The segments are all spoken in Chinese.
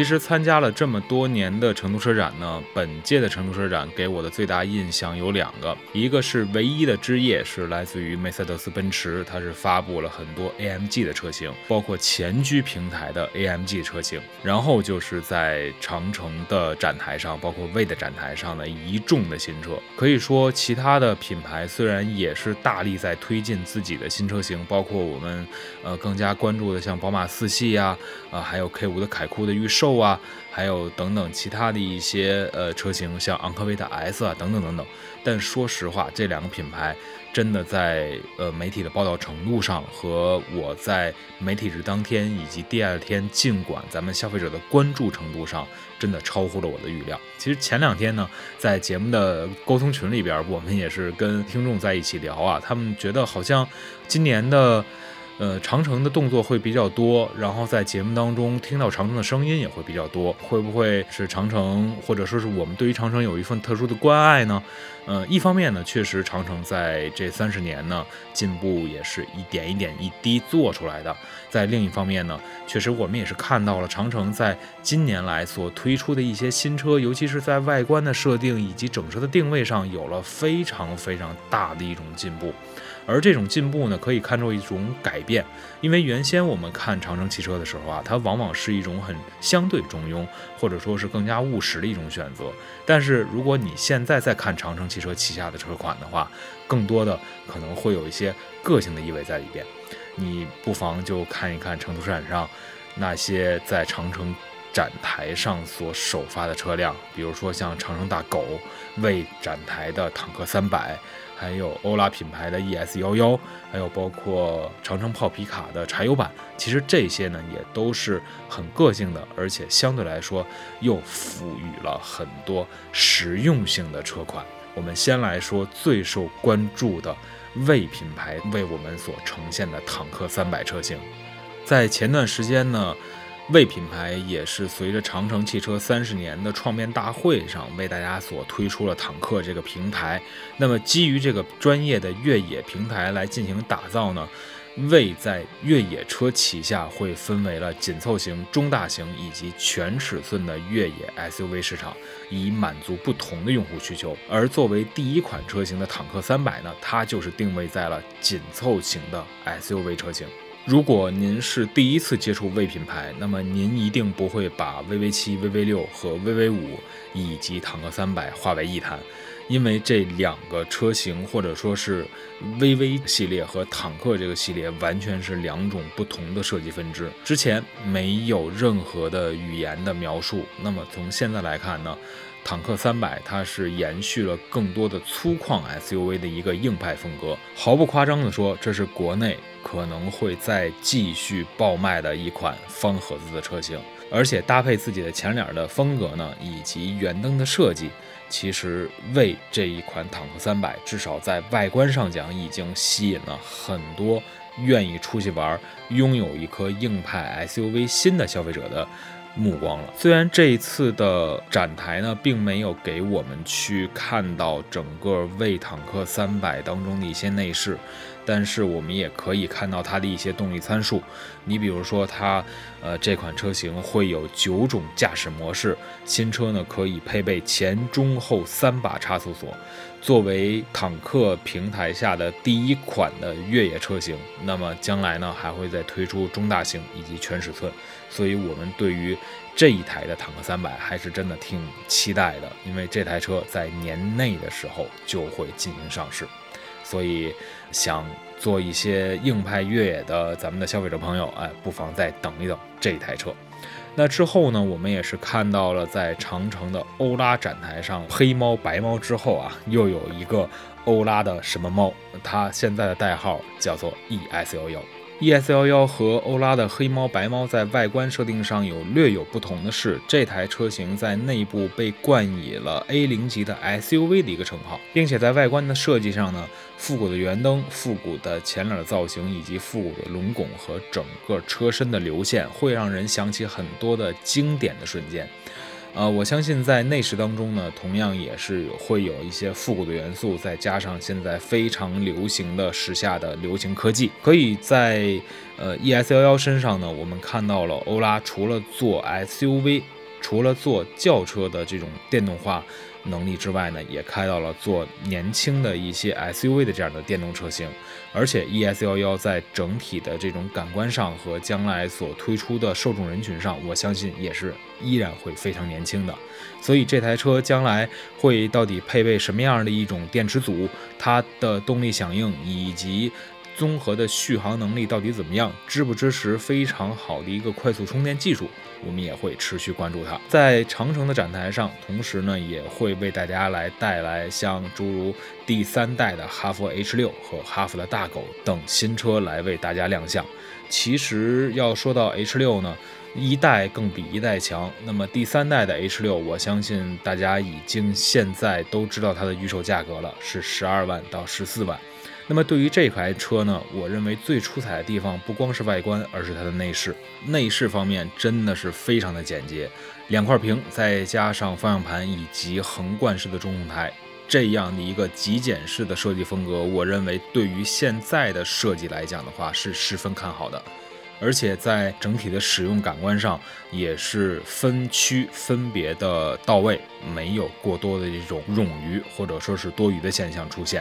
其实参加了这么多年的成都车展呢，本届的成都车展给我的最大印象有两个，一个是唯一的之夜，是来自于梅赛德斯奔驰，它是发布了很多 AMG 的车型，包括前驱平台的 AMG 车型。然后就是在长城的展台上，包括魏的展台上的一众的新车。可以说，其他的品牌虽然也是大力在推进自己的新车型，包括我们呃更加关注的像宝马四系呀，啊还有 K5 的凯酷的预售。啊，还有等等其他的一些呃车型，像昂科威的 S 啊等等等等。但说实话，这两个品牌真的在呃媒体的报道程度上，和我在媒体日当天以及第二天尽管咱们消费者的关注程度上，真的超乎了我的预料。其实前两天呢，在节目的沟通群里边，我们也是跟听众在一起聊啊，他们觉得好像今年的。呃，长城的动作会比较多，然后在节目当中听到长城的声音也会比较多，会不会是长城，或者说是我们对于长城有一份特殊的关爱呢？呃，一方面呢，确实长城在这三十年呢进步也是一点一点一滴做出来的，在另一方面呢，确实我们也是看到了长城在今年来所推出的一些新车，尤其是在外观的设定以及整车的定位上有了非常非常大的一种进步。而这种进步呢，可以看作一种改变，因为原先我们看长城汽车的时候啊，它往往是一种很相对中庸，或者说是更加务实的一种选择。但是如果你现在再看长城汽车旗下的车款的话，更多的可能会有一些个性的意味在里边。你不妨就看一看成都车展上那些在长城展台上所首发的车辆，比如说像长城大狗为展台的坦克三百。还有欧拉品牌的 ES 幺幺，还有包括长城炮皮卡的柴油版，其实这些呢也都是很个性的，而且相对来说又赋予了很多实用性的车款。我们先来说最受关注的魏品牌为我们所呈现的坦克三百车型，在前段时间呢。魏品牌也是随着长城汽车三十年的创变大会上为大家所推出了坦克这个平台。那么基于这个专业的越野平台来进行打造呢，魏在越野车旗下会分为了紧凑型、中大型以及全尺寸的越野 SUV 市场，以满足不同的用户需求。而作为第一款车型的坦克三百呢，它就是定位在了紧凑型的 SUV 车型。如果您是第一次接触魏品牌，那么您一定不会把 VV 七、VV 六和 VV 五以及坦克三百划为一谈，因为这两个车型或者说是 VV 系列和坦克这个系列完全是两种不同的设计分支，之前没有任何的语言的描述。那么从现在来看呢？坦克三百，它是延续了更多的粗犷 SUV 的一个硬派风格。毫不夸张地说，这是国内可能会再继续爆卖的一款方盒子的车型。而且搭配自己的前脸的风格呢，以及圆灯的设计，其实为这一款坦克三百，至少在外观上讲，已经吸引了很多愿意出去玩、拥有一颗硬派 SUV 新的消费者的。目光了。虽然这一次的展台呢，并没有给我们去看到整个魏坦克三百当中的一些内饰，但是我们也可以看到它的一些动力参数。你比如说，它呃这款车型会有九种驾驶模式，新车呢可以配备前中后三把差速锁。作为坦克平台下的第一款的越野车型，那么将来呢还会再推出中大型以及全尺寸，所以我们对于这一台的坦克三百还是真的挺期待的，因为这台车在年内的时候就会进行上市，所以想做一些硬派越野的咱们的消费者朋友，哎，不妨再等一等这一台车。那之后呢，我们也是看到了在长城的欧拉展台上，黑猫白猫之后啊，又有一个欧拉的什么猫，它现在的代号叫做 ES 幺。幺 E S 幺幺和欧拉的黑猫白猫在外观设定上有略有不同的是，这台车型在内部被冠以了 A 零级的 SUV 的一个称号，并且在外观的设计上呢，复古的圆灯、复古的前脸的造型以及复古的龙拱和整个车身的流线，会让人想起很多的经典的瞬间。呃，我相信在内饰当中呢，同样也是会有一些复古的元素，再加上现在非常流行的时下的流行科技，可以在呃 ES 幺幺身上呢，我们看到了欧拉除了做 SUV，除了做轿车的这种电动化。能力之外呢，也开到了做年轻的一些 SUV 的这样的电动车型，而且 ES 幺幺在整体的这种感官上和将来所推出的受众人群上，我相信也是依然会非常年轻的。所以这台车将来会到底配备什么样的一种电池组，它的动力响应以及。综合的续航能力到底怎么样？支不支持非常好的一个快速充电技术？我们也会持续关注它。在长城的展台上，同时呢也会为大家来带来像诸如第三代的哈弗 H 六和哈弗的大狗等新车来为大家亮相。其实要说到 H 六呢，一代更比一代强。那么第三代的 H 六，我相信大家已经现在都知道它的预售价格了，是十二万到十四万。那么对于这台车呢，我认为最出彩的地方不光是外观，而是它的内饰。内饰方面真的是非常的简洁，两块屏再加上方向盘以及横贯式的中控台，这样的一个极简式的设计风格，我认为对于现在的设计来讲的话是十分看好的。而且在整体的使用感官上，也是分区分别的到位，没有过多的这种冗余或者说是多余的现象出现。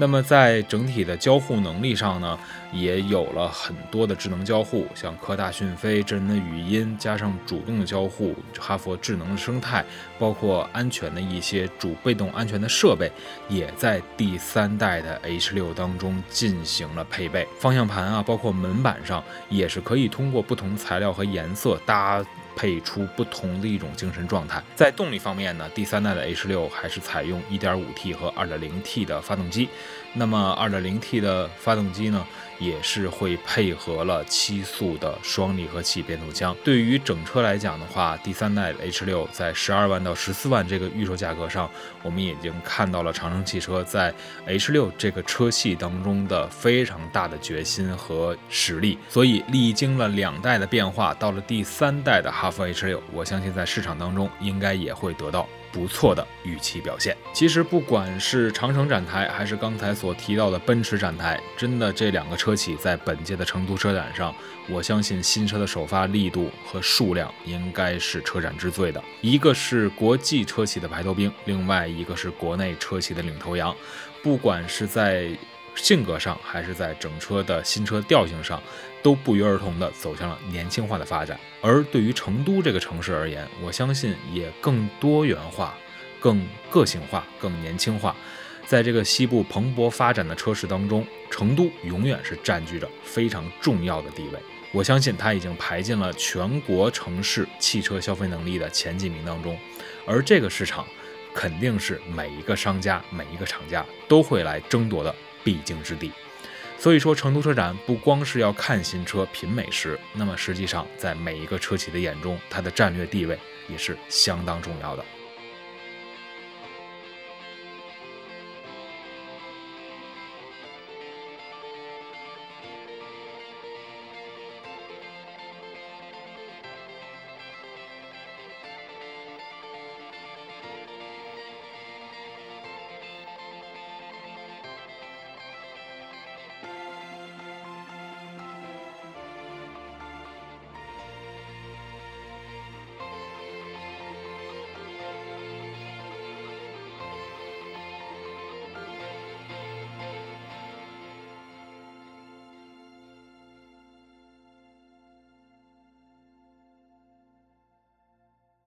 那么在整体的交互能力上呢，也有了很多的智能交互，像科大讯飞、智能的语音，加上主动的交互，哈佛智能生态，包括安全的一些主被动安全的设备，也在第三代的 H 六当中进行了配备。方向盘啊，包括门板上，也是可以通过不同材料和颜色搭。配出不同的一种精神状态。在动力方面呢，第三代的 H 六还是采用 1.5T 和 2.0T 的发动机。那么 2.0T 的发动机呢？也是会配合了七速的双离合器变速箱。对于整车来讲的话，第三代 H 六在十二万到十四万这个预售价格上，我们已经看到了长城汽车在 H 六这个车系当中的非常大的决心和实力。所以历经了两代的变化，到了第三代的哈弗 H 六，我相信在市场当中应该也会得到。不错的预期表现。其实不管是长城展台，还是刚才所提到的奔驰展台，真的这两个车企在本届的成都车展上，我相信新车的首发力度和数量应该是车展之最的。一个是国际车企的排头兵，另外一个是国内车企的领头羊。不管是在性格上，还是在整车的新车调性上，都不约而同地走向了年轻化的发展。而对于成都这个城市而言，我相信也更多元化、更个性化、更年轻化。在这个西部蓬勃发展的车市当中，成都永远是占据着非常重要的地位。我相信它已经排进了全国城市汽车消费能力的前几名当中。而这个市场，肯定是每一个商家、每一个厂家都会来争夺的。必经之地，所以说成都车展不光是要看新车、品美食，那么实际上在每一个车企的眼中，它的战略地位也是相当重要的。